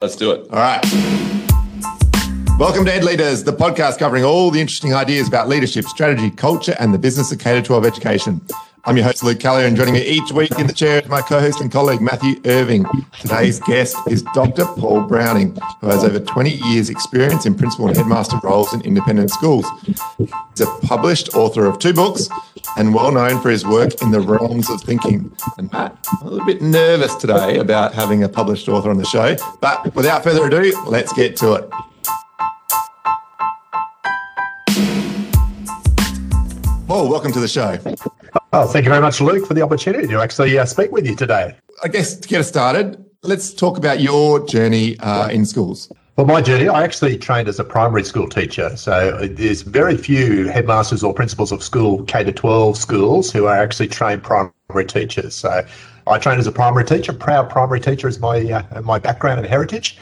Let's do it. All right. Welcome to Ed Leaders, the podcast covering all the interesting ideas about leadership, strategy, culture, and the business of K 12 education. I'm your host, Luke Callier, and joining me each week in the chair is my co host and colleague, Matthew Irving. Today's guest is Dr. Paul Browning, who has over 20 years' experience in principal and headmaster roles in independent schools. He's a published author of two books and well known for his work in the realms of thinking. And Matt, I'm a little bit nervous today about having a published author on the show, but without further ado, let's get to it. Paul, welcome to the show. Oh, thank you very much, Luke, for the opportunity to actually uh, speak with you today. I guess to get us started, let's talk about your journey uh, in schools. Well, my journey, I actually trained as a primary school teacher. So there's very few headmasters or principals of school K to 12 schools who are actually trained primary teachers. So I trained as a primary teacher. Proud primary teacher is my uh, my background and heritage.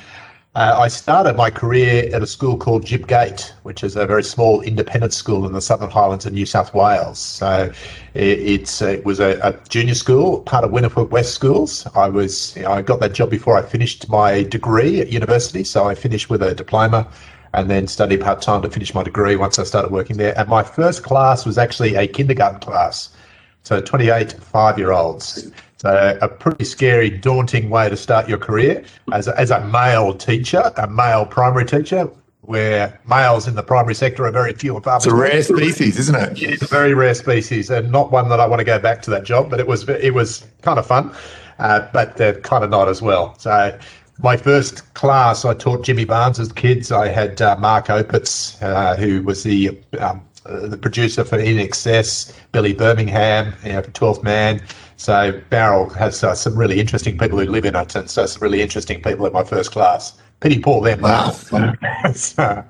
Uh, I started my career at a school called Gib Gate, which is a very small independent school in the Southern Highlands of New South Wales. So it, it was a, a, junior school, part of Winifred West Schools. I was you know, I got that job before I finished my degree at university, so I finished with a diploma and then studied part time to finish my degree once I started working there. And my first class was actually a kindergarten class, so 28 five year olds. So a pretty scary, daunting way to start your career as a, as a male teacher, a male primary teacher, where males in the primary sector are very few and far between. It's a rare species, isn't it? It's a very rare species, and not one that I want to go back to that job. But it was it was kind of fun, uh, but uh, kind of not as well. So my first class, I taught Jimmy Barnes' kids. I had uh, Mark Opitz, uh, who was the um, uh, the producer for INXS, Billy Birmingham, you know, 12th Man. So Bowral has uh, some really interesting people who live in it, and so some really interesting people in my first class. Pity poor them. Wow. so,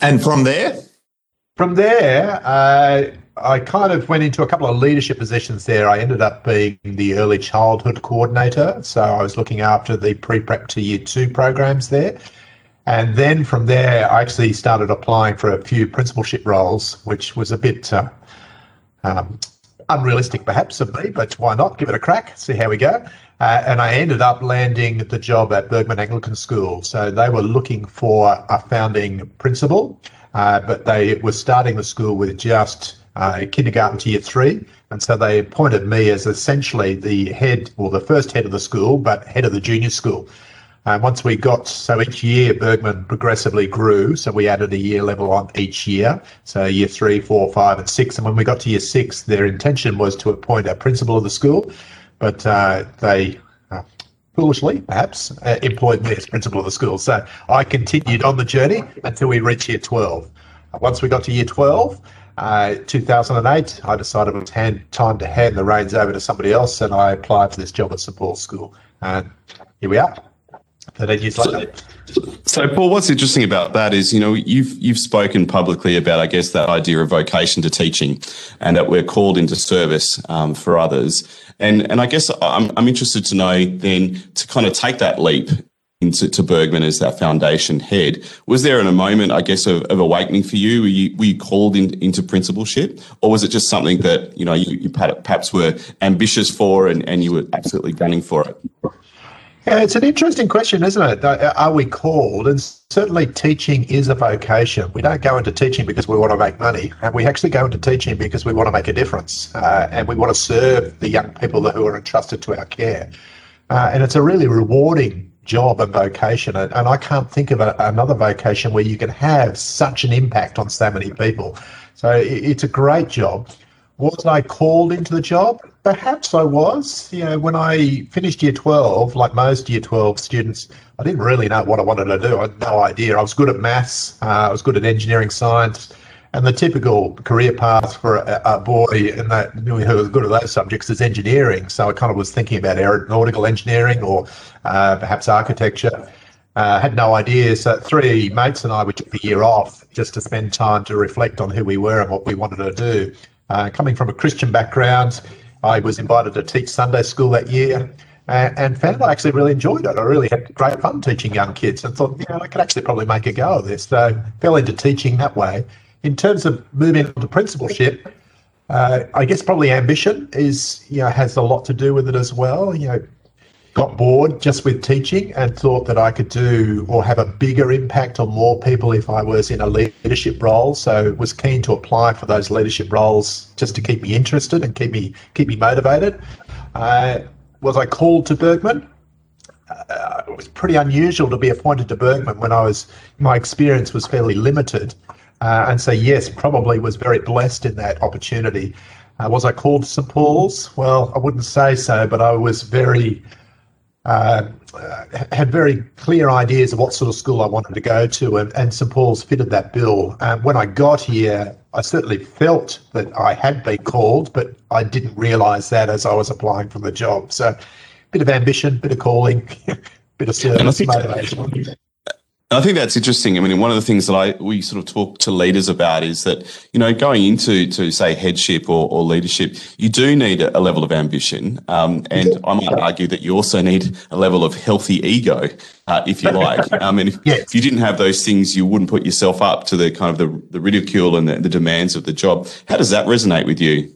and from there? From there, uh, I kind of went into a couple of leadership positions there. I ended up being the early childhood coordinator. So I was looking after the pre prep to year two programs there. And then from there, I actually started applying for a few principalship roles, which was a bit uh, um, unrealistic perhaps of me, but why not? Give it a crack, see how we go. Uh, and I ended up landing the job at Burgmann Anglican School. So they were looking for a founding principal, uh, but they were starting the school with just uh, kindergarten to year three. And so they appointed me as essentially the head, or the first head of the school, but head of the junior school. And once we got, so each year Burgmann progressively grew. So we added a year level on each year. So year three, four, five, and six. And when we got to year six, their intention was to appoint a principal of the school, but uh, they uh, foolishly, perhaps, uh, employed me as principal of the school. So I continued on the journey until we reached year 12. Once we got to year 12, uh, 2008, I decided it was hand, time to hand the reins over to somebody else, and I applied for this job at St Paul's School. And here we are that I use like so, so, Paul, what's interesting about that is, you know, you've you've spoken publicly about, I guess, that idea of vocation to teaching, and that we're called into service um, for others. And and I guess I'm I'm interested to know then to kind of take that leap into to Burgmann as that foundation head. Was there in a moment, I guess, of, of awakening for you? Were you, were you called in, into principalship, or was it just something that you know you, you perhaps were ambitious for and, and you were absolutely gunning for it? Yeah, it's an interesting question, isn't it? Are we called? And certainly teaching is a vocation. We don't go into teaching because we want to make money, and we actually go into teaching because we want to make a difference, uh, and we want to serve the young people who are entrusted to our care. Uh, and it's a really rewarding job and vocation. And, I can't think of a, another vocation where you can have such an impact on so many people. So it, it's a great job. Was I called into the job? Perhaps I was. You know, when I finished year 12, like most year 12 students, I didn't really know what I wanted to do. I had no idea. I was good at maths, uh, I was good at engineering science, and the typical career path for a, a boy in that who was good at those subjects is engineering. So I kind of was thinking about aeronautical engineering or uh, perhaps architecture. Uh, had no idea. So three mates and I, we took the year off just to spend time to reflect on who we were and what we wanted to do. Uh, coming from a Christian background, I was invited to teach Sunday school that year and, found I actually really enjoyed it. I really had great fun teaching young kids and thought, you know, I could actually probably make a go of this. So fell into teaching that way. In terms of moving on to principalship, uh, I guess probably ambition is, you know, has a lot to do with it as well. You know, got bored just with teaching and thought that I could do or have a bigger impact on more people if I was in a leadership role. So was keen to apply for those leadership roles just to keep me interested and keep me keep me motivated. Uh, was I called to Burgmann? Uh, it was pretty unusual to be appointed to Burgmann when I was my experience was fairly limited, uh, and so yes, probably was very blessed in that opportunity. Uh, was I called to St Paul's? Well, I wouldn't say so, but I was very uh, had very clear ideas of what sort of school I wanted to go to, and, and St Paul's fitted that bill. Um, when I got here, I certainly felt that I had been called, but I didn't realise that as I was applying for the job. So, a bit of ambition, bit of calling, bit of service motivation. I think that's interesting. I mean, one of the things that I we sort of talk to leaders about is that you know going into to say headship or, or leadership, you do need a, level of ambition, um, and I might argue that you also need a level of healthy ego, uh, if you like. I mean, if, yes. if, you didn't have those things, you wouldn't put yourself up to the kind of the, the ridicule and the, the demands of the job. How does that resonate with you?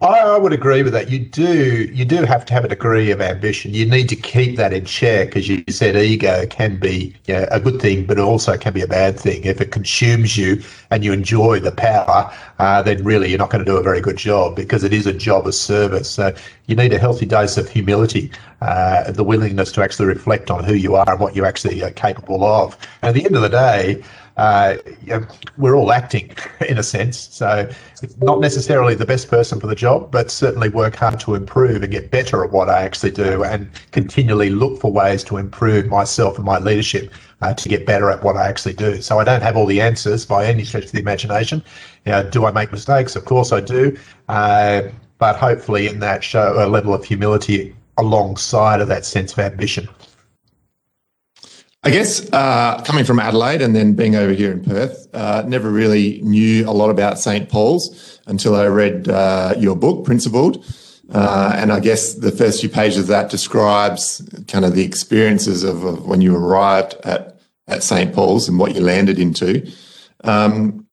I, I, would agree with that. You do you do have to have a degree of ambition. You need to keep that in check, as you said. Ego can be you know, a good thing, but it also can be a bad thing. If it consumes you and you enjoy the power, uh, then really you're not going to do a very good job because it is a job of service. So you need a healthy dose of humility, uh, the willingness to actually reflect on who you are and what you actually are capable of. And at the end of the day, uh, we're all acting in a sense. So, not necessarily the best person for the job, but certainly work hard to improve and get better at what I actually do and continually look for ways to improve myself and my leadership uh, to get better at what I actually do. So, I don't have all the answers by any stretch of the imagination. You know, do I make mistakes? Of course I do. Uh, but hopefully, in that, show a level of humility alongside of that sense of ambition. I guess uh, coming from Adelaide and then being over here in Perth, uh, never really knew a lot about St. Paul's until I read uh, your book, Principled. Uh, and I guess the first few pages of that describes kind of the experiences of, of when you arrived at, at St. Paul's and what you landed into. Um,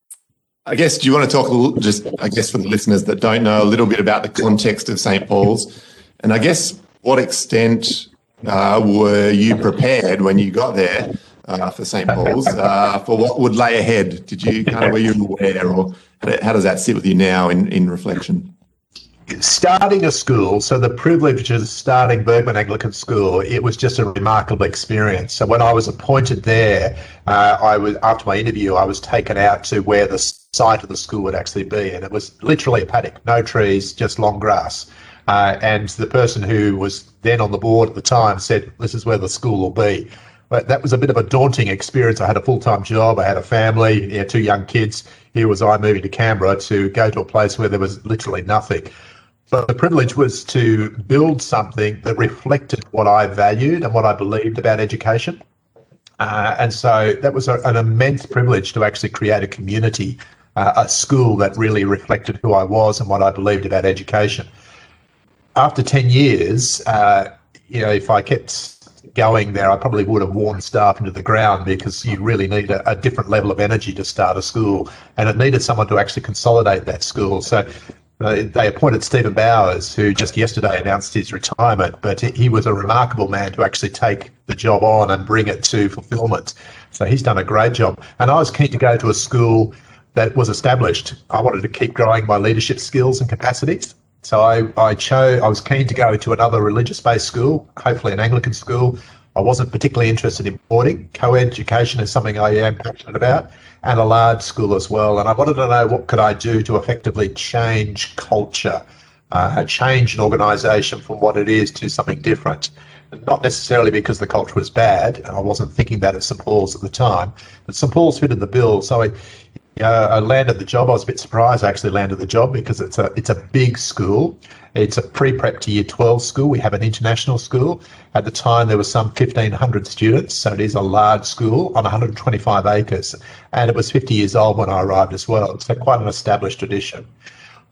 I guess, do you want to talk a little, just, I guess, for the listeners that don't know a little bit about the context of St. Paul's and I guess what extent uh, were you prepared when you got there uh, for St. Paul's uh, for what would lay ahead? Did you kind of were you aware, or how does that sit with you now in, in reflection? starting a school, so the privilege of starting Burgmann Anglican School, it was just a remarkable experience. So when I was appointed there, uh, I was after my interview, I was taken out to where the site of the school would actually be, and it was literally a paddock, no trees, just long grass. Uh, and the person who was then on the board at the time said, This is where the school will be. But that was a bit of a daunting experience. I had a full time job, I had a family, know, two young kids. Here was I moving to Canberra to go to a place where there was literally nothing. But the privilege was to build something that reflected what I valued and what I believed about education. Uh, and so that was a, an immense privilege to actually create a community, uh, a school that really reflected who I was and what I believed about education after 10 years, uh, you know, if I kept going there, I probably would have worn staff into the ground because you really need a, a, different level of energy to start a school. And it needed someone to actually consolidate that school. So uh, they appointed Stephen Bowers, who just yesterday announced his retirement, but he was a remarkable man to actually take the job on and bring it to fulfillment. So he's done a great job. And I was keen to go to a school that was established. I wanted to keep growing my leadership skills and capacities. So I, I chose, I was keen to go to another religious based school, hopefully an Anglican school. I wasn't particularly interested in boarding. Co education is something I am passionate about, and a large school as well. And I wanted to know what could I do to effectively change culture, uh, change an organisation from what it is to something different. Not necessarily because the culture was bad. I wasn't thinking that at St Paul's at the time, but St Paul's fitted the bill. So uh, I landed the job. I was a bit surprised I actually landed the job because it's a it's a big school. It's a pre-prep to year 12 school. We have an international school. At the time, there were some 1,500 students, so it is a large school on 125 acres. And it was 50 years old when I arrived as well. So quite an established tradition.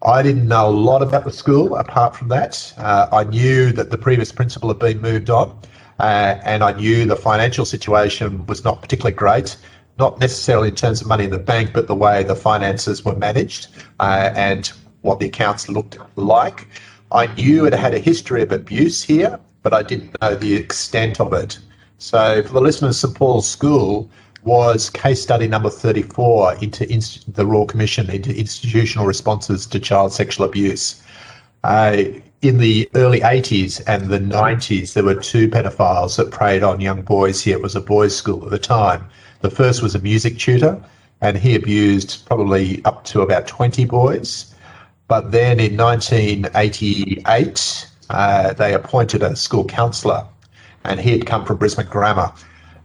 I didn't know a lot about the school apart from that. Uh, I knew that the previous principal had been moved on, uh, and I knew the financial situation was not particularly great not necessarily in terms of money in the bank, but the way the finances were managed uh, and what the accounts looked like. I knew it had a history of abuse here, but I didn't know the extent of it. So, for the listeners, St Paul's School was case study number 34 into inst- the Royal Commission into institutional responses to child sexual abuse. Uh, in the early 80s and the 90s, there were two pedophiles that preyed on young boys here. It was a boys' school at the time. The first was a music tutor, and he abused probably up to about 20 boys. But then in 1988, uh, they appointed a school counsellor, and he had come from Brisbane Grammar.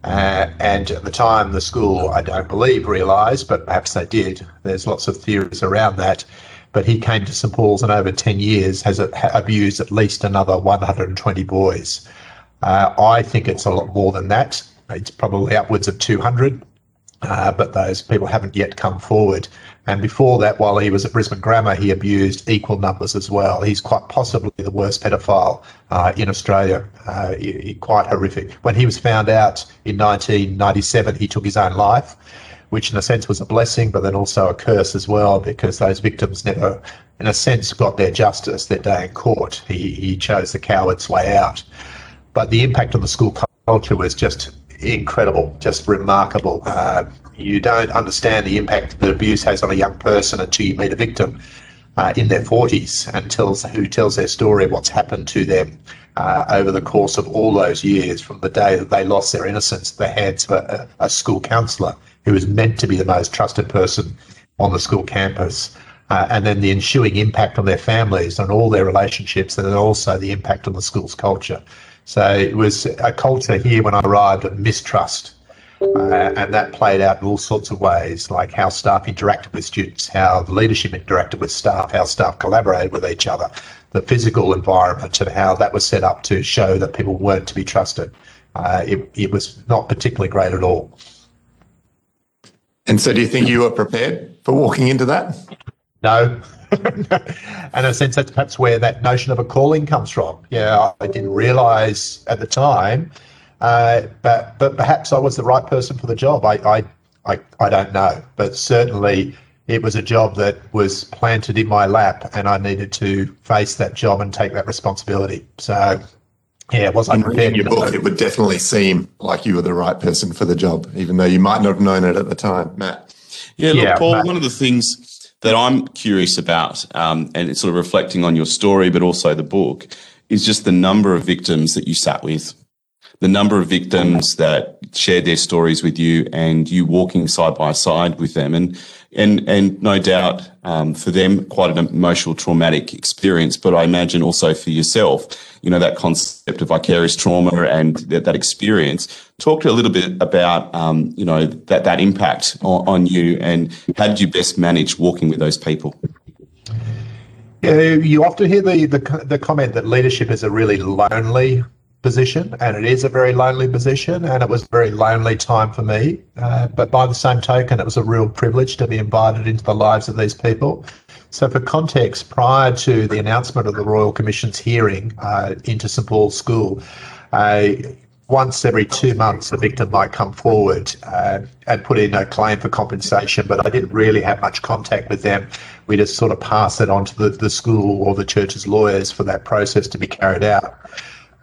Uh, and at the time, the school, I don't believe, realised, but perhaps they did. There's lots of theories around that but he came to St Paul's and over 10 years has abused at least another 120 boys. Uh, I think it's a lot more than that. It's probably upwards of 200, uh, but those people haven't yet come forward. And before that, while he was at Brisbane Grammar, he abused equal numbers as well. He's quite possibly the worst pedophile uh, in Australia. Uh, he, quite horrific. When he was found out in 1997, he took his own life which in a sense was a blessing, but then also a curse as well, because those victims never, in a sense, got their justice their day in court. He, he chose the coward's way out. But the impact on the school culture was just incredible, just remarkable. Uh, you don't understand the impact that abuse has on a young person until you meet a victim uh, in their 40s and tells who tells their story of what's happened to them uh, over the course of all those years from the day that they lost their innocence at the hands of a, a school counsellor who was meant to be the most trusted person on the school campus. Uh, and then the ensuing impact on their families and all their relationships, and then also the impact on the school's culture. So it was a culture here when I arrived of mistrust. Uh, and that played out in all sorts of ways, like how staff interacted with students, how the leadership interacted with staff, how staff collaborated with each other, the physical environment, and how that was set up to show that people weren't to be trusted. Uh, it, it was not particularly great at all. And so, do you think you were prepared for walking into that? No. and in a sense, that's perhaps where that notion of a calling comes from. Yeah, I didn't realise at the time, uh, but but perhaps I was the right person for the job. I, I I I don't know, but certainly it was a job that was planted in my lap, and I needed to face that job and take that responsibility. So yeah, was in reading your book, it would definitely seem like you were the right person for the job, even though you might not have known it at the time, Matt. Yeah, look, yeah, Paul. Matt. One of the things that I'm curious about, um, and it's sort of reflecting on your story, but also the book, is just the number of victims that you sat with, the number of victims that shared their stories with you, and you walking side by side with them, and and and no doubt um, for them quite an emotional traumatic experience. But i imagine also for yourself you know that concept of vicarious trauma and that, that experience. Talk to a little bit about um, you know that that impact on, on you and how did you best manage walking with those people? Yeah, you often hear the, the the comment that leadership is a really lonely position, and it is a very lonely position, and it was a very lonely time for me. Uh, but by the same token, it was a real privilege to be invited into the lives of these people. So, for context, prior to the announcement of the Royal Commission's hearing uh, into St Paul's School, uh, once every two months, a victim might come forward uh, and put in a claim for compensation, but I didn't really have much contact with them. We just sort of passed it on to the, the school or the church's lawyers for that process to be carried out.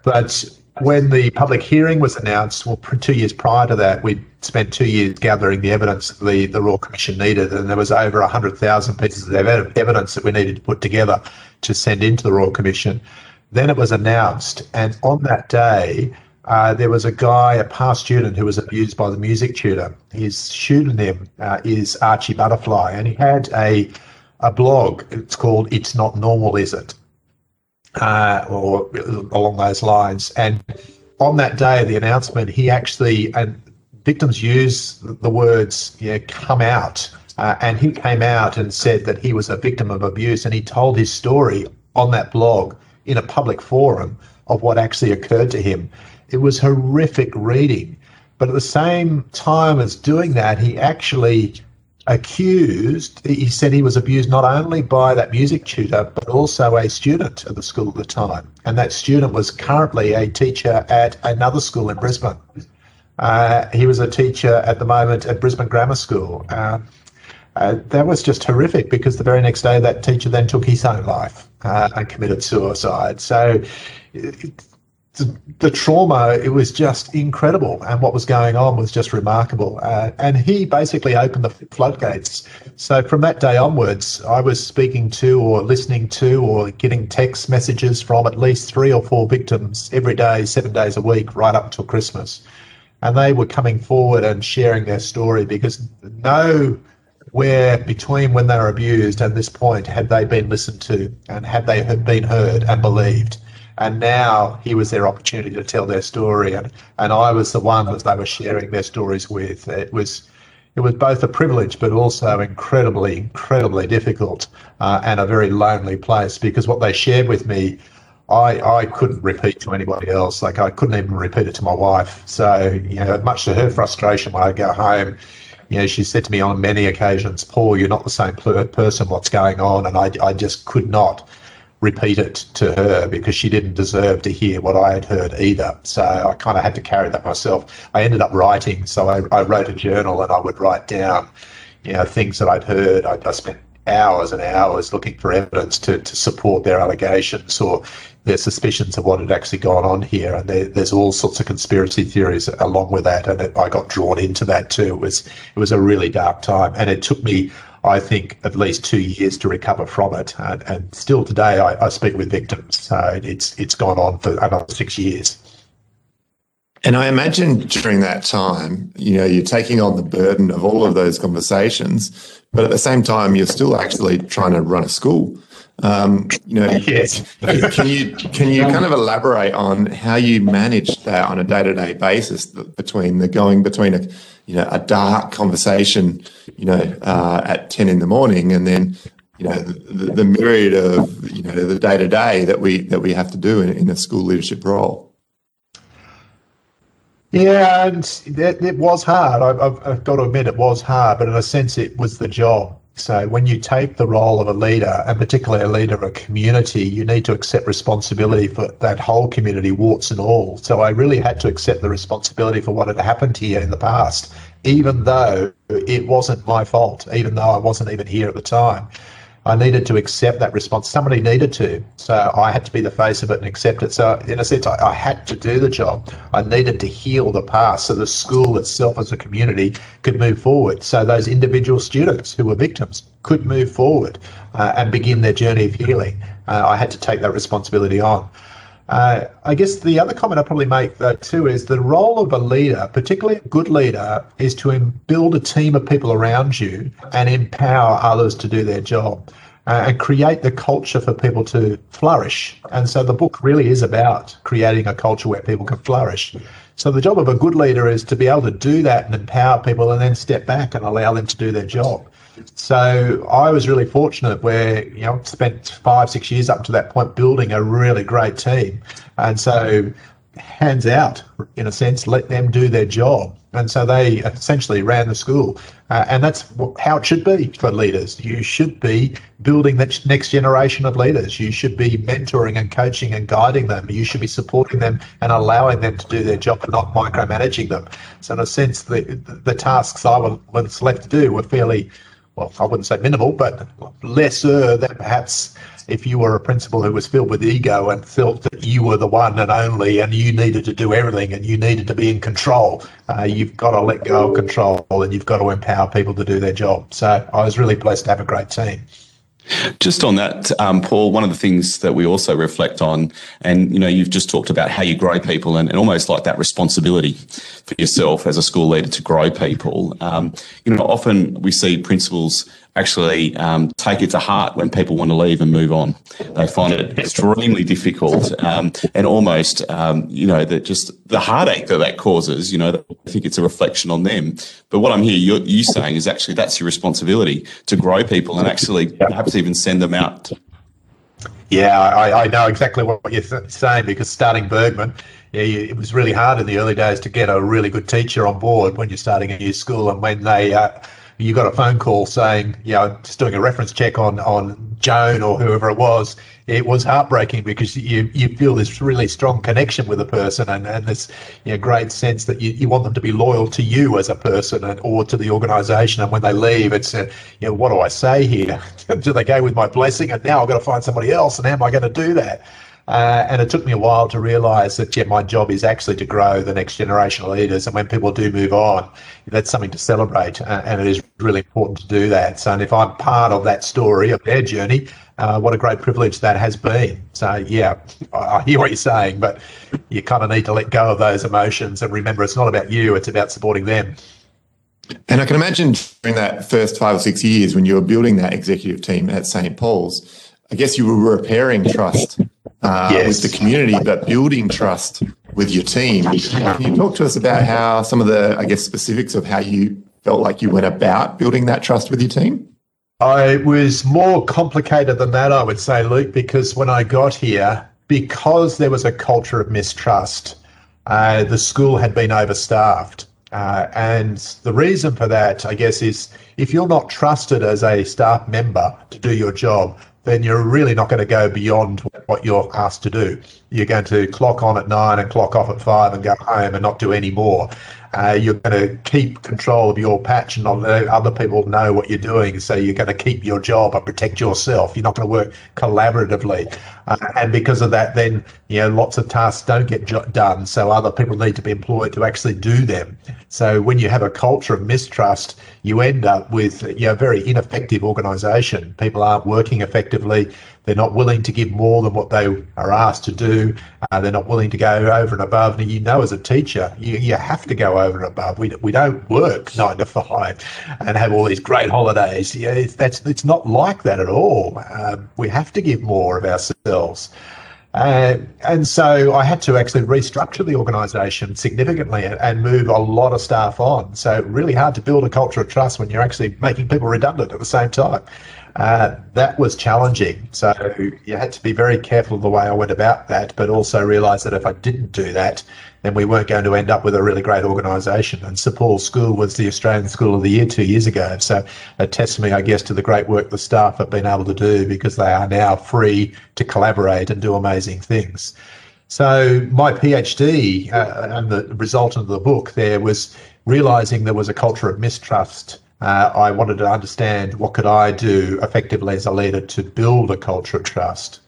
But when the public hearing was announced, well, two years prior to that, we spent two years gathering the evidence the, the Royal Commission needed, and there was over 100,000 pieces of evidence that we needed to put together to send into the Royal Commission. Then it was announced, and on that day, uh, there was a guy, a past student, who was abused by the music tutor. His pseudonym uh, is Archie Butterfly, and he had a a blog. It's called "It's Not Normal, Is It?" Uh, or along those lines. And on that day of the announcement, he actually and victims use the words "yeah, come out," uh, and he came out and said that he was a victim of abuse, and he told his story on that blog in a public forum of what actually occurred to him. It was horrific reading. But at the same time as doing that, he actually accused, he said he was abused not only by that music tutor, but also a student at the school at the time. And that student was currently a teacher at another school in Brisbane. Uh, he was a teacher at the moment at Brisbane Grammar School. Uh, uh, that was just horrific because the very next day that teacher then took his own life uh, and committed suicide. So the trauma, it was just incredible. And what was going on was just remarkable. Uh, and he basically opened the floodgates. So from that day onwards, I was speaking to or listening to or getting text messages from at least three or four victims every day, seven days a week, right up until Christmas. And they were coming forward and sharing their story because nowhere between when they were abused and this point had they been listened to and had they been heard and believed and now he was their opportunity to tell their story and and I was the one that they were sharing their stories with it was it was both a privilege but also incredibly incredibly difficult uh, and a very lonely place because what they shared with me I, I couldn't repeat to anybody else like I couldn't even repeat it to my wife so you know much to her frustration when I go home you know, she said to me on many occasions, Paul, you're not the same person. What's going on? And I, I just could not repeat it to her because she didn't deserve to hear what I had heard either. So I kind of had to carry that myself. I ended up writing. So I, I wrote a journal and I would write down, you know, things that I'd heard. I, I spent hours and hours looking for evidence to, to support their allegations or their suspicions of what had actually gone on here. And there, there's all sorts of conspiracy theories along with that. And it, I got drawn into that too. It was, it was a really dark time. And it took me I think, at least two years to recover from it. And, and still today, I, I, speak with victims. So it's it's gone on for another six years. And I imagine during that time, you know, you're taking on the burden of all of those conversations, but at the same time, you're still actually trying to run a school. Um, you know, yes. can you can you kind of elaborate on how you manage that on a day to day basis between the going between a you know a dark conversation, you know, uh, at ten in the morning, and then you know the, the myriad of you know the day to day that we that we have to do in, in a school leadership role. Yeah, and it, it was hard. I've, I've got to admit, it was hard, but in a sense, it was the job so when you take the role of a leader, and particularly a leader of a community, you need to accept responsibility for that whole community, warts and all. So I really had to accept the responsibility for what had happened here in the past, even though it wasn't my fault, even though I wasn't even here at the time. I needed to accept that response. Somebody needed to. So I had to be the face of it and accept it. So, in a sense, I, I, had to do the job. I needed to heal the past so the school itself as a community could move forward. So those individual students who were victims could move forward uh, and begin their journey of healing. Uh, I had to take that responsibility on. Uh, I guess the other comment I'll probably make though too is the role of a leader, particularly a good leader, is to build a team of people around you and empower others to do their job. Uh, and create the culture for people to flourish. And so the book really is about creating a culture where people can flourish. So the job of a good leader is to be able to do that and empower people and then step back and allow them to do their job. So I was really fortunate where, you know, spent five, six years up to that point building a really great team. And so hands out, in a sense, let them do their job. And so they essentially ran the school. Uh, and that's how it should be for leaders. You should be building that next generation of leaders. You should be mentoring and coaching and guiding them. You should be supporting them and allowing them to do their job and not micromanaging them. So, in a sense, the, the tasks I was left to do were fairly well, I wouldn't say minimal, but lesser than perhaps if you were a principal who was filled with ego and felt that you were the one and only and you needed to do everything and you needed to be in control. Uh, you've got to let go of control and you've got to empower people to do their job. So I was really blessed to have a great team. Just on that, um, Paul, one of the things that we also reflect on, and you know, you've just talked about how you grow people, and, and almost like that responsibility for yourself as a school leader to grow people. Um, you know, often we see principals actually um, take it to heart when people want to leave and move on. They find it extremely difficult um, and almost, um, you know, that just the heartache that that causes, you know, I think it's a reflection on them. But what I'm hearing you, you saying is actually that's your responsibility to grow people and actually perhaps even send them out. Yeah, I, I know exactly what you're saying because starting Burgmann, yeah, it was really hard in the early days to get a really good teacher on board when you're starting a new school and when they uh, you got a phone call saying, you know, just doing a reference check on on Joan or whoever it was, it was heartbreaking because you you feel this really strong connection with a person and, and this you know, great sense that you, you want them to be loyal to you as a person and, or to the organisation. And when they leave, it's, a, you know, what do I say here? do they go with my blessing? And now I've got to find somebody else. And how am I going to do that? Uh, and it took me a while to realise that yeah, my job is actually to grow the next generation of leaders. And when people do move on, that's something to celebrate, uh, and it is really important to do that. So, and if I'm part of that story of their journey, uh, what a great privilege that has been. So, yeah, I hear what you're saying, but you kind of need to let go of those emotions and remember it's not about you; it's about supporting them. And I can imagine during that first five or six years when you were building that executive team at St. Paul's, I guess you were repairing trust uh, yes. with the community, but building trust with your team. Can you talk to us about how some of the, I guess, specifics of how you felt like you went about building that trust with your team? I was more complicated than that, I would say, Luke, because when I got here, because there was a culture of mistrust, uh, the school had been overstaffed. Uh, and the reason for that, I guess, is if you're not trusted as a staff member to do your job, then you're really not going to go beyond what you're asked to do. You're going to clock on at nine and clock off at five and go home and not do any more. Uh, you're going to keep control of your patch and not let other people know what you're doing. So you're going to keep your job and protect yourself. You're not going to work collaboratively. Uh, and because of that, then, you know, lots of tasks don't get jo- done. So other people need to be employed to actually do them. So when you have a culture of mistrust, you end up with, you know, a very ineffective organization. People aren't working effectively. They're not willing to give more than what they are asked to do. Uh, they're not willing to go over and above. And you know, as a teacher, you, you have to go over and above. We, we don't work nine to five and have all these great holidays. Yeah, it's, that's it's not like that at all. Um, we have to give more of ourselves. Uh, and so I had to actually restructure the organisation significantly and, and, move a lot of staff on. So really hard to build a culture of trust when you're actually making people redundant at the same time. Uh, that was challenging. So you had to be very careful the way I went about that, but also realise that if I didn't do that, then we weren't going to end up with a really great organisation. And St Paul's School was the Australian School of the Year two years ago. So a testimony, I guess, to the great work the staff have been able to do because they are now free to collaborate and do amazing things. So my PhD uh, and the result of the book there was realising there was a culture of mistrust uh, I wanted to understand what could I do effectively as a leader to build a culture of trust.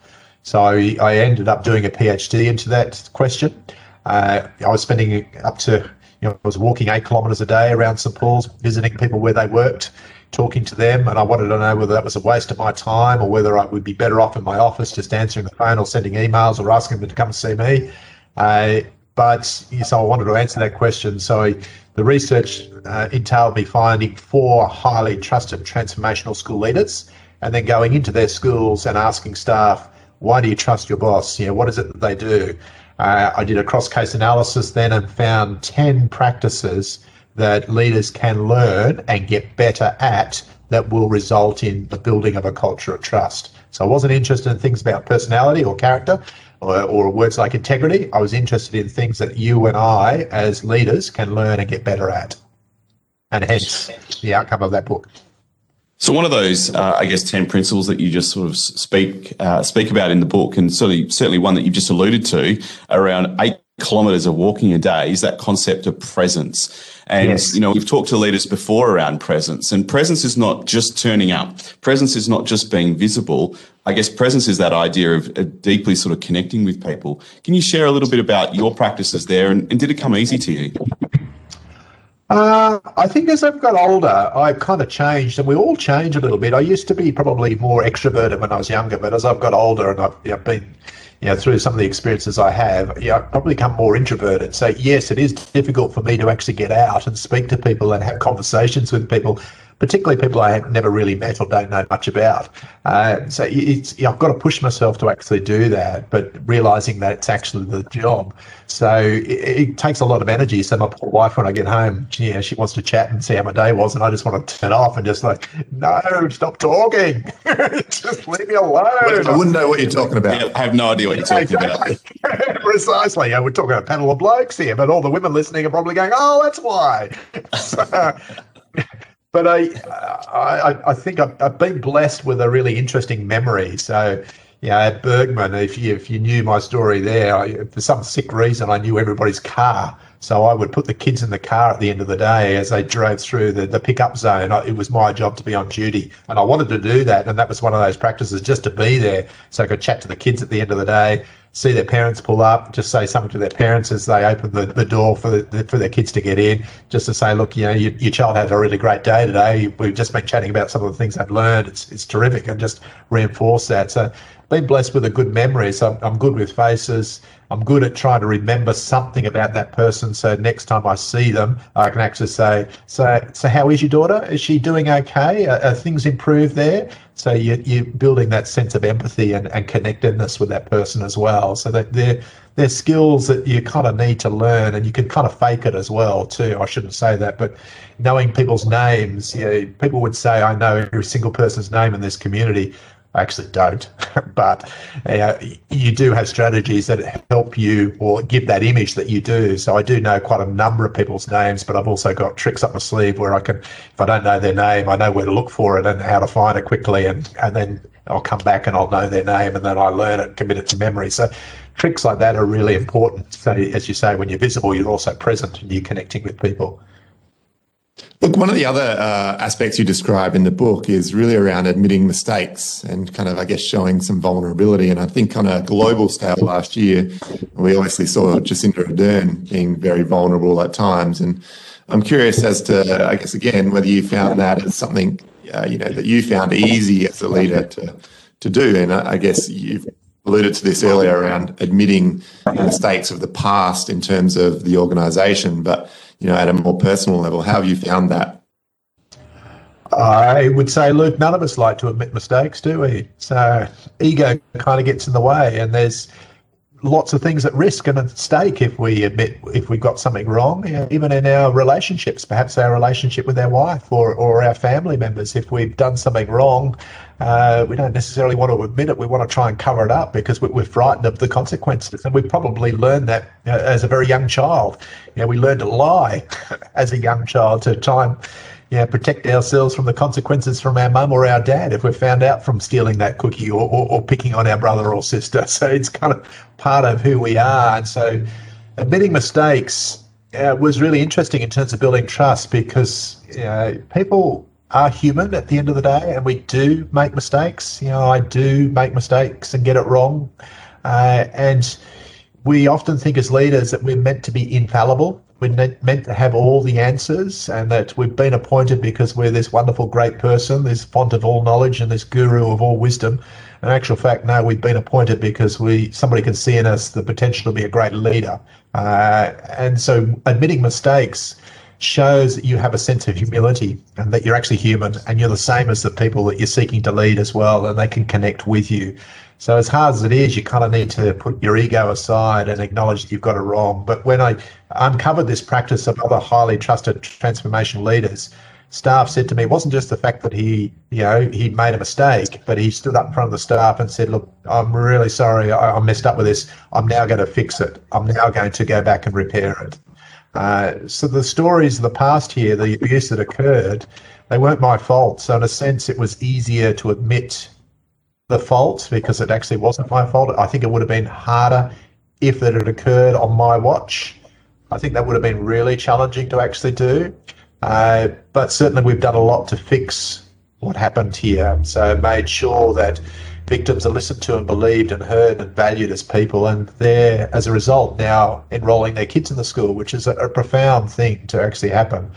So I, I ended up doing a PhD into that question. Uh, I was spending up to, you know, I was walking eight kilometres a day around St Paul's, visiting people where they worked, talking to them, and I wanted to know whether that was a waste of my time or whether I would be better off in my office just answering the phone or sending emails or asking them to come and see me. Uh, but so I wanted to answer that question. So the research uh, entailed me finding four highly trusted transformational school leaders and then going into their schools and asking staff, why do you trust your boss? You know, what is it that they do? Uh, I did a cross case analysis then and found 10 practices that leaders can learn and get better at that will result in the building of a culture of trust. So I wasn't interested in things about personality or character or, or words like integrity. I was interested in things that you and I, as leaders, can learn and get better at, and hence the outcome of that book. So one of those, uh, I guess, ten principles that you just sort of speak uh, speak about in the book, and certainly certainly one that you've just alluded to, around eight kilometers of walking a day, is that concept of presence. And, yes. you know, we've talked to leaders before around presence, and presence is not just turning up. Presence is not just being visible. I guess presence is that idea of, of deeply sort of connecting with people. Can you share a little bit about your practices there, and, and did it come easy to you? Uh, I think as I've got older, I've kind of changed, and we all change a little bit. I used to be probably more extroverted when I was younger, but as I've got older and I've you know, been you know, through some of the experiences I have, yeah, I've probably become more introverted. So yes, it is difficult for me to actually get out and speak to people and have conversations with people particularly people I have never really met or don't know much about. Uh, so it's I've got to push myself to actually do that, but realizing that it's actually the job. So it, it takes a lot of energy. So my poor wife, when I get home, she, you know, she wants to chat and see how my day was, and I just want to turn off and just like, no, stop talking, just leave me alone. I wouldn't know what you're talking about. I have no idea what you're talking exactly. about. Precisely. Yeah, we're talking about a panel of blokes here, but all the women listening are probably going, "Oh, that's why." So, but I, I, I think I've, I've, been blessed with a really interesting memory. So, yeah, at Burgmann, if you if you knew my story there, I, for some sick reason, I knew everybody's car. So I would put the kids in the car at the end of the day as they drove through the, the pickup zone. I, it was my job to be on duty, and I wanted to do that. And that was one of those practices just to be there, so I could chat to the kids at the end of the day, see their parents pull up, just say something to their parents as they open the, the door for the, for their kids to get in, just to say, look, you know, your, your child had a really great day today. We've just been chatting about some of the things they've learned. It's it's terrific, and just reinforce that. So, been blessed with a good memory. So I'm good with faces. I'm good at trying to remember something about that person. So next time I see them, I can actually say, "So, so how is your daughter? Is she doing okay? Are, are things improved there?" So you, you're building that sense of empathy and, and connectedness with that person as well. So that they're they're skills that you kind of need to learn, and you can kind of fake it as well too. I shouldn't say that, but knowing people's names, you know, people would say, "I know every single person's name in this community." I actually don't, but uh, you do have strategies that help you or give that image that you do. So I do know quite a number of people's names, but I've also got tricks up my sleeve where I can, if I don't know their name, I know where to look for it and how to find it quickly, and and then I'll come back and I'll know their name, and then I learn it, commit it to memory. So tricks like that are really important. So as you say, when you're visible, you're also present and you're connecting with people. Look, one of the other uh, aspects you describe in the book is really around admitting mistakes and kind of, I guess, showing some vulnerability. And I think on a global scale last year, we obviously saw Jacinda Ardern being very vulnerable at times. And I'm curious as to, I guess, again, whether you found that as something, uh, you know, that you found easy as a leader to, to do. And I guess you've alluded to this earlier around admitting mistakes of the past in terms of the organization. But you know, at a more personal level. How have you found that? I would say, Luke, none of us like to admit mistakes, do we? So ego kind of gets in the way, and there's lots of things at risk and at stake if we admit if we've got something wrong, even in our relationships, perhaps our relationship with our wife or, or our family members. If we've done something wrong, uh, we don't necessarily want to admit it. We want to try and cover it up because we're frightened of the consequences. And we probably learned that know, as a very young child. You know, we learned to lie as a young child to try and know, protect ourselves from the consequences from our mum or our dad if we're found out from stealing that cookie or, or, or picking on our brother or sister. So it's kind of part of who we are. And so admitting mistakes uh, was really interesting in terms of building trust because you know, people are human at the end of the day and we do make mistakes. You know, I do make mistakes and get it wrong. Uh, and we often think as leaders that we're meant to be infallible we're meant to have all the answers and that we've been appointed because we're this wonderful, great person, this font of all knowledge and this guru of all wisdom. In actual fact, no, we've been appointed because we somebody can see in us the potential to be a great leader. Uh, and so admitting mistakes shows that you have a sense of humility and that you're actually human and you're the same as the people that you're seeking to lead as well and they can connect with you. So as hard as it is, you kind of need to put your ego aside and acknowledge that you've got it wrong. But when I uncovered this practice of other highly trusted transformation leaders, staff said to me, it wasn't just the fact that he, you know, he made a mistake, but he stood up in front of the staff and said, look, I'm really sorry. I, I messed up with this. I'm now going to fix it. I'm now going to go back and repair it. Uh, so the stories of the past here, the abuse that occurred, they weren't my fault. So in a sense, it was easier to admit the fault because it actually wasn't my fault. I think it would have been harder if it had occurred on my watch. I think that would have been really challenging to actually do. Uh, but certainly, we've done a lot to fix what happened here. So, made sure that victims are listened to and believed and heard and valued as people. And they're, as a result, now enrolling their kids in the school, which is a, a profound thing to actually happen.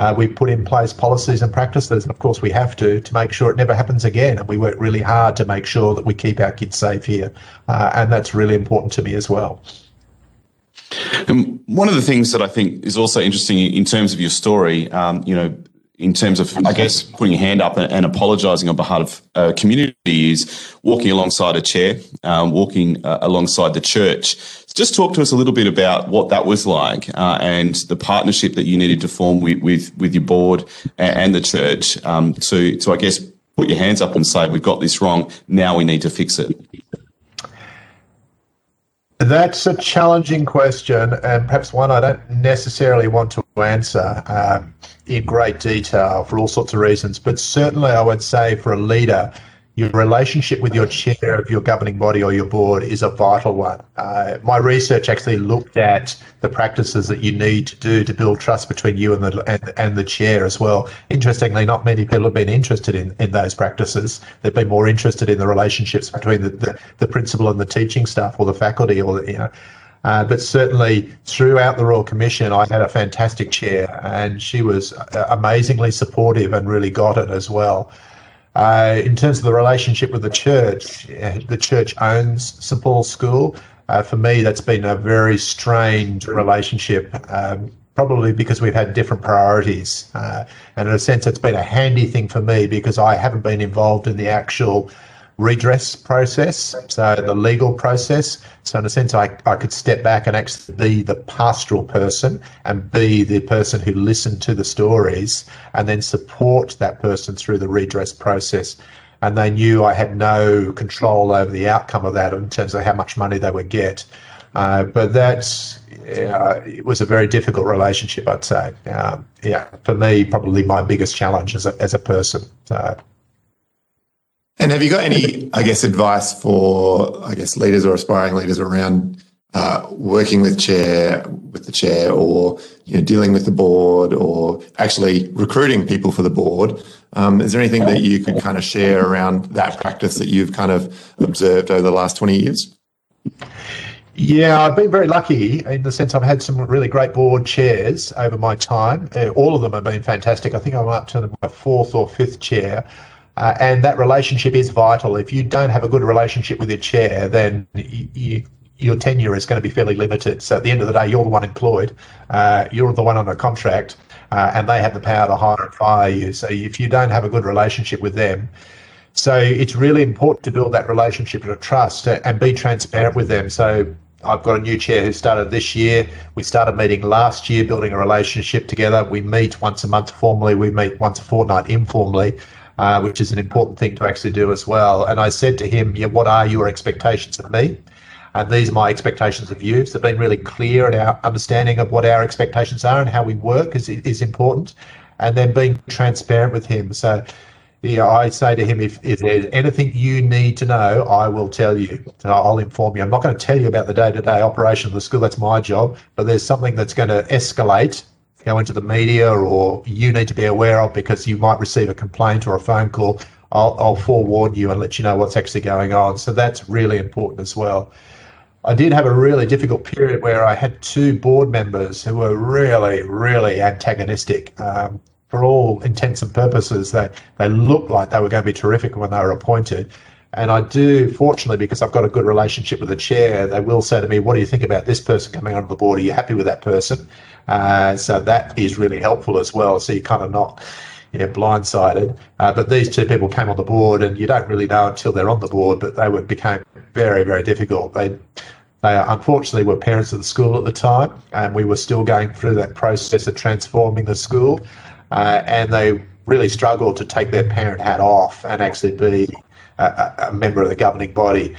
Uh, we put in place policies and practices, and of course we have to, to make sure it never happens again. And we work really hard to make sure that we keep our kids safe here. Uh, and that's really important to me as well. And one of the things that I think is also interesting in terms of your story, um, you know, in terms of, I guess, putting your hand up and, and apologising on behalf of a community is walking alongside a chair, um, walking uh, alongside the church. Just talk to us a little bit about what that was like uh, and the partnership that you needed to form with, with, with your board and, the church um, to, to, I guess, put your hands up and say, we've got this wrong, now we need to fix it. That's a challenging question, and perhaps one I don't necessarily want to answer um, in great detail for all sorts of reasons. But certainly, I would say for a leader, your relationship with your chair of your governing body or your board is a vital one. Uh, my research actually looked at the practices that you need to do to build trust between you and the and, and the chair as well. Interestingly, not many people have been interested in, in those practices. They've been more interested in the relationships between the, the, the principal and the teaching staff or the faculty or the, you know. Uh, but certainly throughout the Royal Commission, I had a fantastic chair, and she was uh, amazingly supportive and really got it as well. Uh, in terms of the relationship with the church, uh, the church owns St Paul's School. Uh, for me, that's been a very strained relationship, um, probably because we've had different priorities. Uh, and in a sense, it's been a handy thing for me because I haven't been involved in the actual redress process, so the legal process. So in a sense, I, I could step back and actually be the pastoral person and be the person who listened to the stories and then support that person through the redress process. And they knew I had no control over the outcome of that in terms of how much money they would get. Uh, but that's uh, it was a very difficult relationship, I'd say. Um, yeah, for me, probably my biggest challenge as a, as a person. So, and have you got any, I guess, advice for, I guess, leaders or aspiring leaders around uh, working with chair, with the chair, or you know, dealing with the board, or actually recruiting people for the board? Um, is there anything that you could kind of share around that practice that you've kind of observed over the last twenty years? Yeah, I've been very lucky in the sense I've had some really great board chairs over my time. Uh, all of them have been fantastic. I think I'm up to my fourth or fifth chair. Uh, and that relationship is vital. If you don't have a good relationship with your chair, then you, you, your tenure is going to be fairly limited. So at the end of the day, you're the one employed, uh, you're the one on a contract, uh, and they have the power to hire and fire you. So if you don't have a good relationship with them, so it's really important to build that relationship of trust and be transparent with them. So I've got a new chair who started this year. We started meeting last year, building a relationship together. We meet once a month formally. We meet once a fortnight informally uh, which is an important thing to actually do as well. And I said to him, yeah, what are your expectations of me? And these are my expectations of you. So being really clear in our understanding of what our expectations are and how we work is, is important. And then being transparent with him. So yeah, I say to him, if, if there's anything you need to know, I will tell you. I'll inform you. I'm not going to tell you about the day to day operation of the school. That's my job. But there's something that's going to escalate go into the media or you need to be aware of because you might receive a complaint or a phone call, I'll, I'll forewarn you and let you know what's actually going on. So that's really important as well. I did have a really difficult period where I had two board members who were really, really antagonistic. Um, for all intents and purposes, they, they looked like they were going to be terrific when they were appointed. And I do, fortunately, because I've got a good relationship with the chair, they will say to me, What do you think about this person coming onto the board? Are you happy with that person? Uh, so that is really helpful as well. So you're kind of not yeah, blindsided. Uh, but these two people came on the board, and you don't really know until they're on the board, but they were, became very, very difficult. They they unfortunately were parents of the school at the time, and we were still going through that process of transforming the school. Uh, and they really struggled to take their parent hat off and actually be a, a member of the governing body.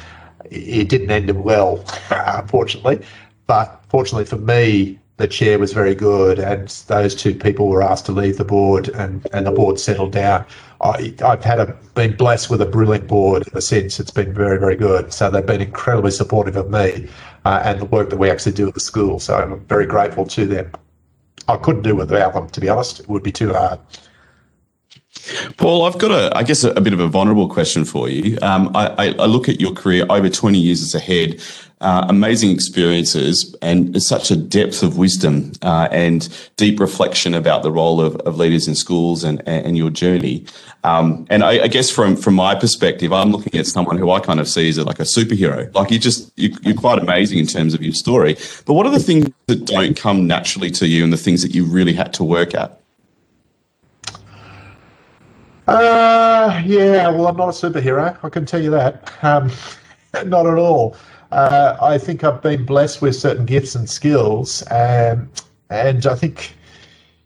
It didn't end well, unfortunately. But fortunately for me, the chair was very good, and those two people were asked to leave the board, and, and the board settled down. I, have had a, been blessed with a brilliant board since. It's been very, very good. So they've been incredibly supportive of me uh, and the work that we actually do at the school. So I'm very grateful to them. I couldn't do without them, to be honest. It would be too hard. Paul, I've got a, I guess, a, a bit of a vulnerable question for you. Um, I, I, look at your career over 20 years as a head, uh, amazing experiences, and such a depth of wisdom uh, and deep reflection about the role of, of leaders in schools and, and your journey. Um, and I, I, guess from from my perspective, I'm looking at someone who I kind of see as like a superhero. Like you just you, you're quite amazing in terms of your story. But what are the things that don't come naturally to you, and the things that you really had to work at? Uh, yeah, well, I'm not a superhero. I can tell you that. Um, not at all. Uh, I think I've been blessed with certain gifts and skills, um, and I think,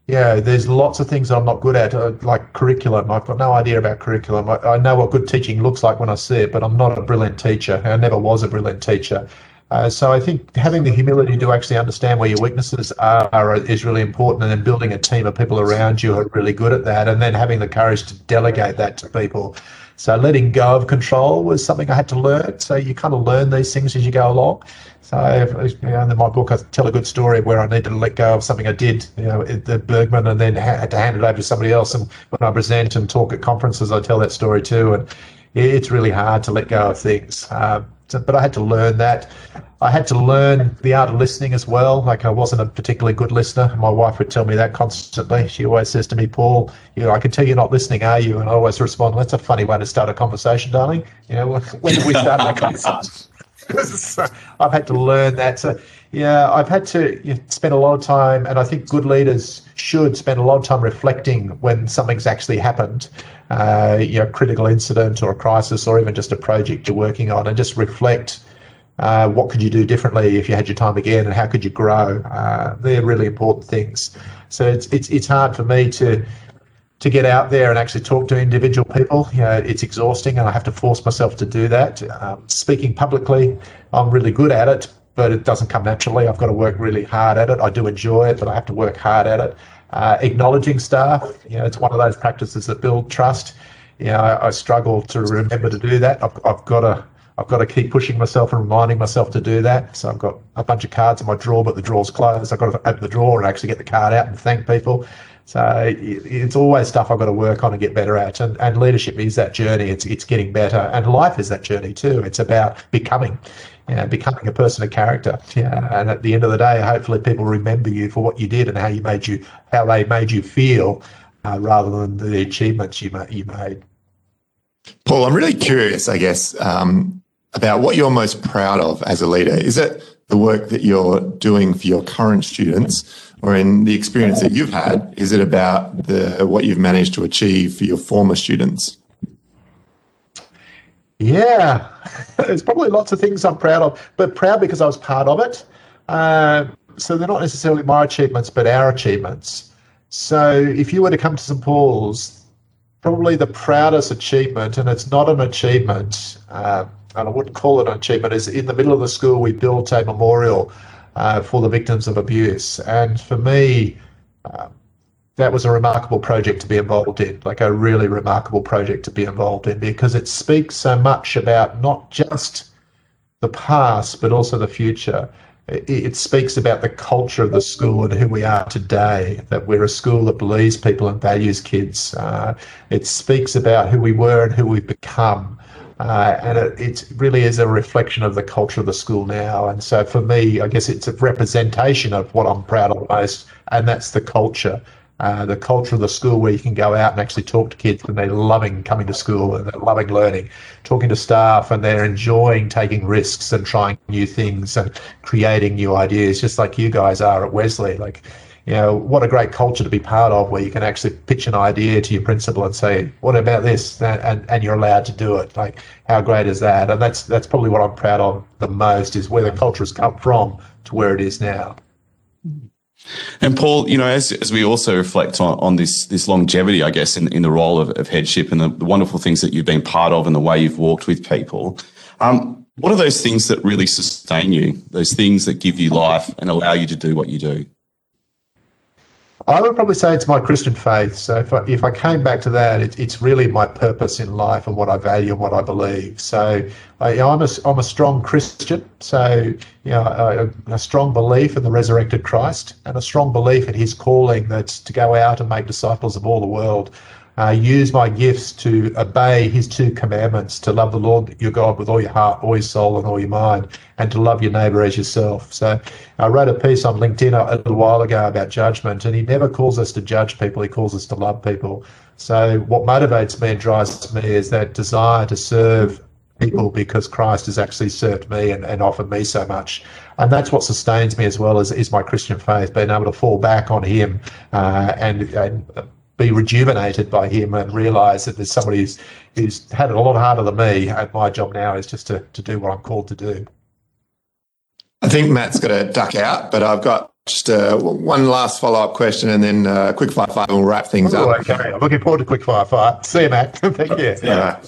yeah, there's lots of things I'm not good at, uh, like curriculum. I've got no idea about curriculum. I, I, know what good teaching looks like when I see it, but I'm not a brilliant teacher. I never was a brilliant teacher. Uh, so I think having the humility to actually understand where your weaknesses are, are, is really important, and then building a team of people around you who are really good at that, and then having the courage to delegate that to people. So letting go of control was something I had to learn. So you kind of learn these things as you go along. So you know, in my book, I tell a good story where I needed to let go of something I did, you know, at Burgmann, and then had to hand it over to somebody else. And when I present and talk at conferences, I tell that story too. And it's really hard to let go of things. Um, so, but I had to learn that. I had to learn the art of listening as well. Like I wasn't a particularly good listener. My wife would tell me that constantly. She always says to me, "Paul, you know, I can tell you're not listening, are you?" And I always respond, "That's a funny way to start a conversation, darling." You know, when did we start that conversation? I've had to learn that. So, yeah, I've had to spend a lot of time, and I think good leaders should spend a lot of time reflecting when something's actually happened uh, you know, critical incident or a crisis or even just a project you're working on and just reflect uh, what could you do differently if you had your time again and how could you grow? Uh, they're really important things. So it's, it's, it's hard for me to, to get out there and actually talk to individual people. You know, it's exhausting and I have to force myself to do that. Um, speaking publicly, I'm really good at it, but it doesn't come naturally. I've got to work really hard at it. I do enjoy it, but I have to work hard at it. Uh, acknowledging staff, you know, it's one of those practices that build trust. You know, I, I struggle to remember to do that. I've, I've got to I've got to keep pushing myself and reminding myself to do that. So I've got a bunch of cards in my drawer, but the drawer's closed. I've got to open the drawer and actually get the card out and thank people. So it's always stuff I've got to work on and get better at. And, and leadership is that journey. It's it's getting better, and life is that journey too. It's about becoming you know, becoming a person of character. Yeah, and at the end of the day, hopefully people remember you for what you did and how you made you, how they made you feel, uh, rather than the achievements you ma- you made. Paul, I'm really curious, I guess, um, about what you're most proud of as a leader. Is it the work that you're doing for your current students, or in the experience that you've had? Is it about the what you've managed to achieve for your former students? Yeah, there's probably lots of things I'm proud of, but proud because I was part of it. Uh, so they're not necessarily my achievements, but our achievements. So if you were to come to St Paul's, probably the proudest achievement, and it's not an achievement, uh, and I wouldn't call it an achievement, is in the middle of the school we built a memorial uh, for the victims of abuse. And for me, uh, that was a remarkable project to be involved in, like a really remarkable project to be involved in, because it speaks so much about not just the past, but also the future. It, it speaks about the culture of the school and who we are today, that we're a school that believes people and values kids. Uh, it speaks about who we were and who we've become. Uh, and it, it, really is a reflection of the culture of the school now. And so for me, I guess it's a representation of what I'm proud of most, and that's the culture uh, the culture of the school where you can go out and actually talk to kids and they're loving coming to school and they're loving learning, talking to staff and they're enjoying taking risks and trying new things and creating new ideas, just like you guys are at Wesley. Like, you know, what a great culture to be part of where you can actually pitch an idea to your principal and say, what about this? And, and, and you're allowed to do it. Like, how great is that? And that's, that's probably what I'm proud of the most is where the culture has come from to where it is now. And Paul, you know, as, as we also reflect on, on this this longevity, I guess, in, in the role of, of headship and the, the wonderful things that you've been part of and the way you've walked with people, um, what are those things that really sustain you? Those things that give you life and allow you to do what you do? I would probably say it's my Christian faith. So if I, if I came back to that, it, it's really my purpose in life and what I value and what I believe. So uh, I, am a, I'm a strong Christian. So, you know, a, a, strong belief in the resurrected Christ and a strong belief in his calling that's to go out and make disciples of all the world uh, use my gifts to obey his two commandments to love the Lord your God with all your heart, all your soul, and all your mind, and to love your neighbor as yourself. So I wrote a piece on LinkedIn a, little while ago about judgment, and he never calls us to judge people, he calls us to love people. So what motivates me and drives me is that desire to serve people because Christ has actually served me and, and offered me so much. And that's what sustains me as well as is my Christian faith, being able to fall back on him uh, and, and be rejuvenated by him and realize that there's somebody who's, who's had it a lot harder than me. And my job now is just to, to do what I'm called to do. I think Matt's got to duck out, but I've got just uh, one last follow up question and then uh, quick fire five and we'll wrap things oh, up. Okay, I'm looking forward to quick fire five. See you, Matt. Thank you. Yeah.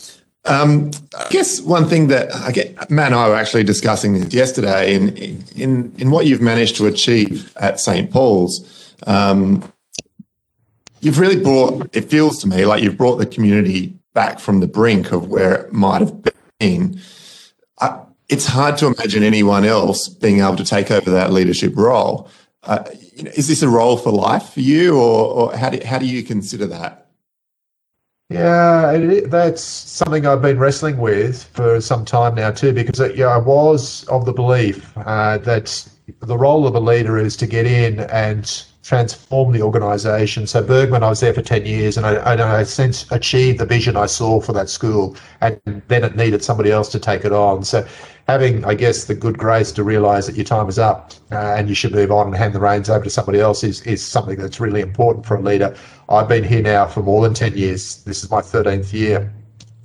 Um, I guess one thing that I get, Matt and I were actually discussing this yesterday in in in what you've managed to achieve at St Paul's. Um, you've really brought. It feels to me like you've brought the community back from the brink of where it might have been. I, it's hard to imagine anyone else being able to take over that leadership role. Uh, you know, is this a role for life for you, or, or how do how do you consider that? Yeah, it, that's something I've been wrestling with for some time now too, because it, yeah, I was of the belief uh, that the role of a leader is to get in and transform the organisation. So Burgmann, I was there for ten years, and I, and I since achieved the vision I saw for that school, and then it needed somebody else to take it on. So having, I guess, the good grace to realise that your time is up uh, and you should move on and hand the reins over to somebody else is is something that's really important for a leader. I've been here now for more than 10 years. This is my 13th year.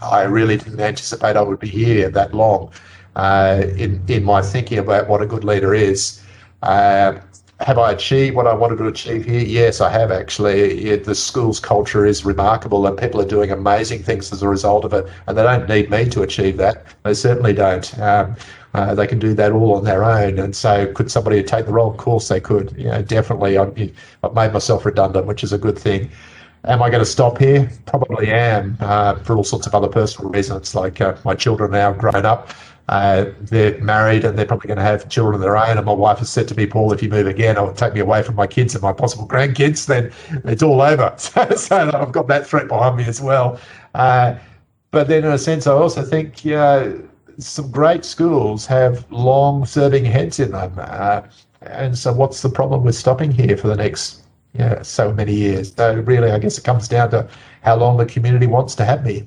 I really didn't anticipate I would be here that long uh, in, in my thinking about what a good leader is. Uh, have I achieved what I wanted to achieve here? Yes, I have actually. It, the school's culture is remarkable and people are doing amazing things as a result of it. And they don't need me to achieve that. They certainly don't. Um, uh, they can do that all on their own. And so, could somebody take the role? Of course, they could. You know, definitely. I've, I've made myself redundant, which is a good thing. Am I going to stop here? Probably am, uh, for all sorts of other personal reasons. Like uh, my children are now grown up. Uh, they're married and they're probably going to have children of their own. And my wife has said to me, Paul, if you move again, it'll take me away from my kids and my possible grandkids, then it's all over. So, so I've got that threat behind me as well. Uh, but then, in a sense, I also think, you know, some great schools have long serving heads in them. Uh, and so, what's the problem with stopping here for the next so many years? So, really, I guess it comes down to how long the community wants to have me.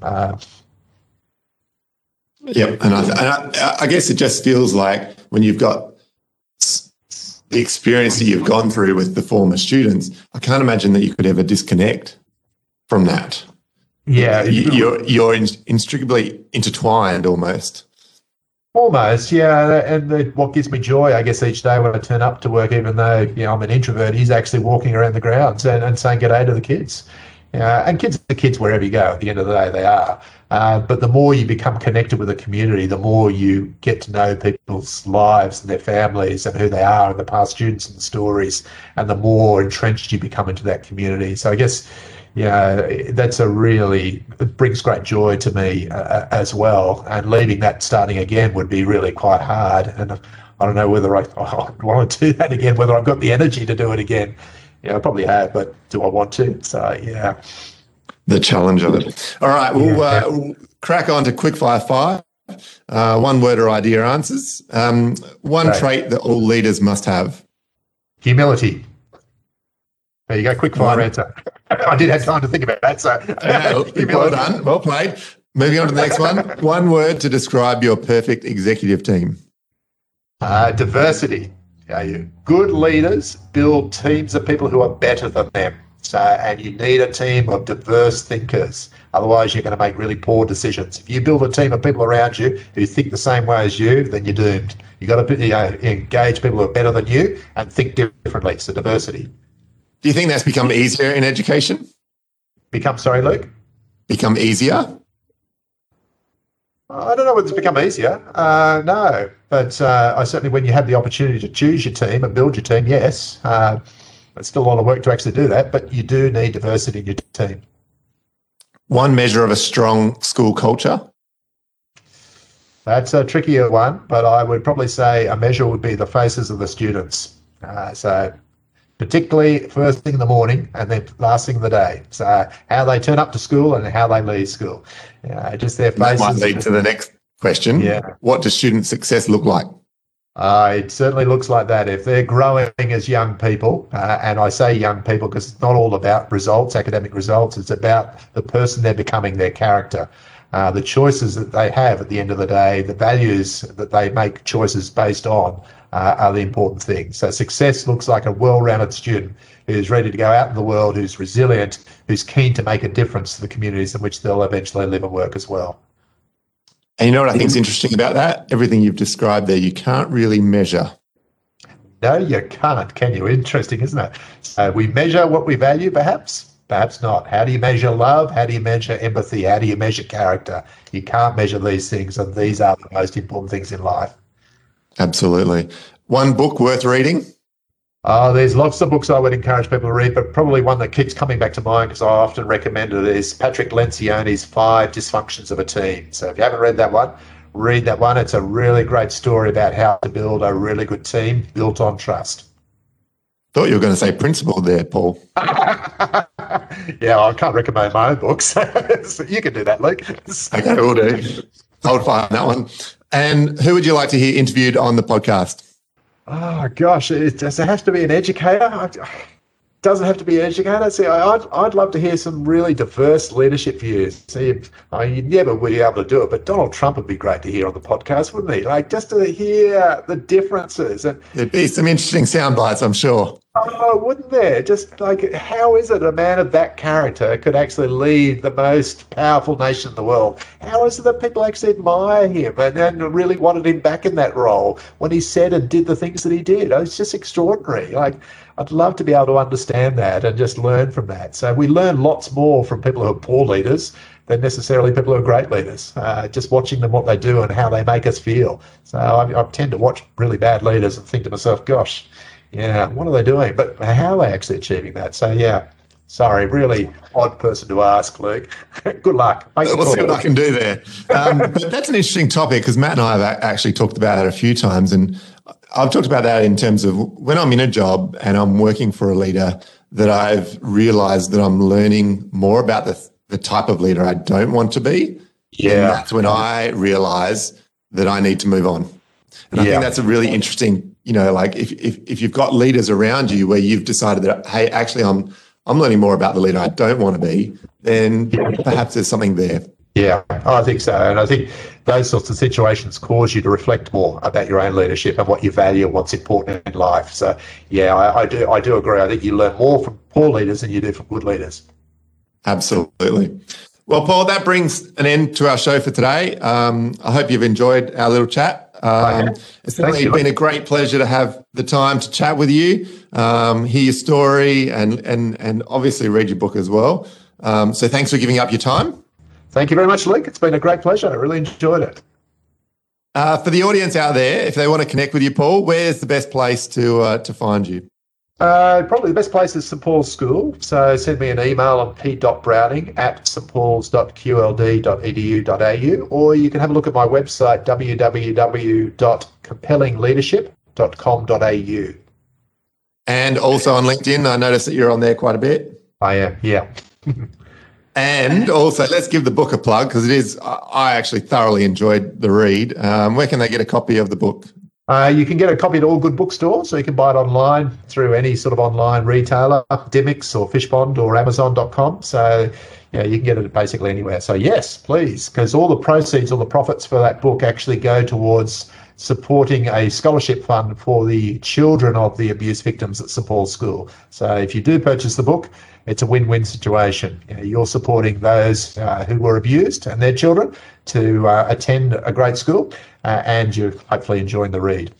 Yep. And, I, and I, I guess it just feels like when you've got the experience that you've gone through with the former students, I can't imagine that you could ever disconnect from that. Yeah, you're you're inextricably intertwined almost. Almost, yeah. And the, what gives me joy, I guess, each day when I turn up to work, even though you know I'm an introvert, he's actually walking around the grounds and, and saying "G'day" to the kids. Uh, and kids are kids wherever you go. At the end of the day, they are. Uh, but the more you become connected with the community, the more you get to know people's lives and their families and who they are and the past students and the stories, and the more entrenched you become into that community. So I guess yeah, that's a really brings great joy to me uh, as well. And leaving that starting again would be really quite hard. And I don't know whether I, I want to do that again, whether I've got the energy to do it again. Yeah, I probably have, but do I want to? So yeah, the challenge of it. All right, we'll, uh, we'll crack on to quickfire five. Uh, one word or idea answers. Um, one right. trait that all leaders must have. Humility. There you go, quick fire answer. I did have time to think about that. So, yeah, well done, well played. Moving on to the next one. One word to describe your perfect executive team. Uh, diversity. Yeah, good leaders build teams of people who are better than them. So, and you need a team of diverse thinkers. Otherwise, you're going to make really poor decisions. If you build a team of people around you who think the same way as you, then you're doomed. You've got to you know, engage people who are better than you and think differently. So, diversity. Do you think that's become easier in education? Become, sorry, Luke? Become easier? I don't know whether it's become easier. Uh, no, but uh, I certainly, when you have the opportunity to choose your team and build your team, yes, uh, it's still a lot of work to actually do that, but you do need diversity in your team. One measure of a strong school culture? That's a trickier one, but I would probably say a measure would be the faces of the students. Uh, so particularly first thing in the morning and then last thing of the day. So how they turn up to school and how they leave school. Uh, just their faces. That might lead to the next question. Yeah. What does student success look like? Uh, it certainly looks like that. If they're growing as young people, uh, and I say young people because it's not all about results, academic results, it's about the person they're becoming, their character, uh, the choices that they have at the end of the day, the values that they make choices based on uh, are the important things. So success looks like a well-rounded student who's ready to go out in the world, who's resilient, who's keen to make a difference to the communities in which they'll eventually live and work as well. And you know what I think is interesting about that? Everything you've described there, you can't really measure. No, you can't, can you? Interesting, isn't it? So we measure what we value, perhaps, Perhaps not. How do you measure love? How do you measure empathy? How do you measure character? You can't measure these things, and these are the most important things in life. Absolutely. One book worth reading? Oh, there's lots of books I would encourage people to read, but probably one that keeps coming back to mind because I often recommend it is Patrick Lencioni's Five Dysfunctions of a Team. So if you haven't read that one, read that one. It's a really great story about how to build a really good team built on trust. Thought you were going to say principle there, Paul. yeah, I can't recommend my own books. so you can do that, Luke. okay, we'll do. Hold fire on that one. And who would you like to hear interviewed on the podcast? Oh gosh, it, does it have to be an educator? doesn't have to be an educator. See, I'd, I'd love to hear some really diverse leadership views. See, I mean, oh, you'd never be able to do it, but Donald Trump would be great to hear on the podcast, wouldn't he? Like just to hear the differences. And there'd be some interesting sound bites, I'm sure. Oh, wouldn't there? Just like, how is it a man of that character could actually lead the most powerful nation in the world? How is it that people actually admire him and, and really wanted him back in that role when he said and did the things that he did? It's just extraordinary. Like, I'd love to be able to understand that and just learn from that. So we learn lots more from people who are poor leaders than necessarily people who are great leaders. Uh, just watching them, what they do, and how they make us feel. So I, I tend to watch really bad leaders and think to myself, gosh yeah, what are they doing? But how are they actually achieving that? So, yeah, sorry, really odd person to ask, Luke. Good luck. we'll see what I can do there. Um, but that's an interesting topic because Matt and I have actually talked about it a few times. And I've talked about that in terms of when I'm in a job and I'm working for a leader, that I've realized that I'm learning more about the, the type of leader I don't want to be. Yeah. And that's when I realize that I need to move on. And I yeah. think that's a really interesting you know, like if, if, if you've got leaders around you where you've decided that, hey, actually, I'm, I'm learning more about the leader I don't want to be, then perhaps there's something there. Yeah, I think so. And I think those sorts of situations cause you to reflect more about your own leadership and what you value and what's important in life. So, yeah, I, I do I do agree. I think you learn more from poor leaders than you do from good leaders. Absolutely. Well, Paul, that brings an end to our show for today. Um, I hope you've enjoyed our little chat. Um, it's certainly been a great pleasure to have the time to chat with you, um, hear your story, and and and obviously read your book as well. Um, so thanks for giving up your time. Thank you very much, Luke. It's been a great pleasure. I really enjoyed it. Uh, for the audience out there, if they want to connect with you, Paul, where's the best place to uh, to find you? Uh, probably the best place is St Paul's School. So send me an email on p.browning at stpauls.qld.edu.au or you can have a look at my website www.compellingleadership.com.au. And also on LinkedIn, I noticed that you're on there quite a bit. I am, yeah. and also, let's give the book a plug because it is, I actually thoroughly enjoyed the read. Um, where can they get a copy of the book? Uh, you can get a copy at all good bookstores, so you can buy it online through any sort of online retailer, Dymocks or Fishpond or Amazon.com. So, yeah, you can get it basically anywhere. So, yes, please, because all the proceeds, all the profits for that book actually go towards supporting a scholarship fund for the children of the abuse victims at St Paul's School. So, if you do purchase the book, it's a win-win situation. You are supporting those uh, who were abused and their children to uh, attend a great school, uh, and you're hopefully enjoying the read.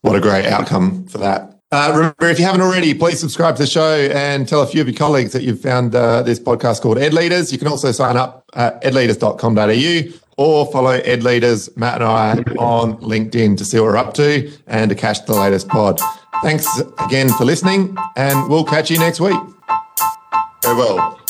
What a great outcome for that. Uh, remember, if you haven't already, please subscribe to the show and tell a few of your colleagues that you've found uh, this podcast called Ed Leaders. You can also sign up at edleaders.com.au or follow Ed Leaders, Matt and I on LinkedIn to see what we're up to and to catch the latest pod. Thanks again for listening, and we'll catch you next week. Farewell.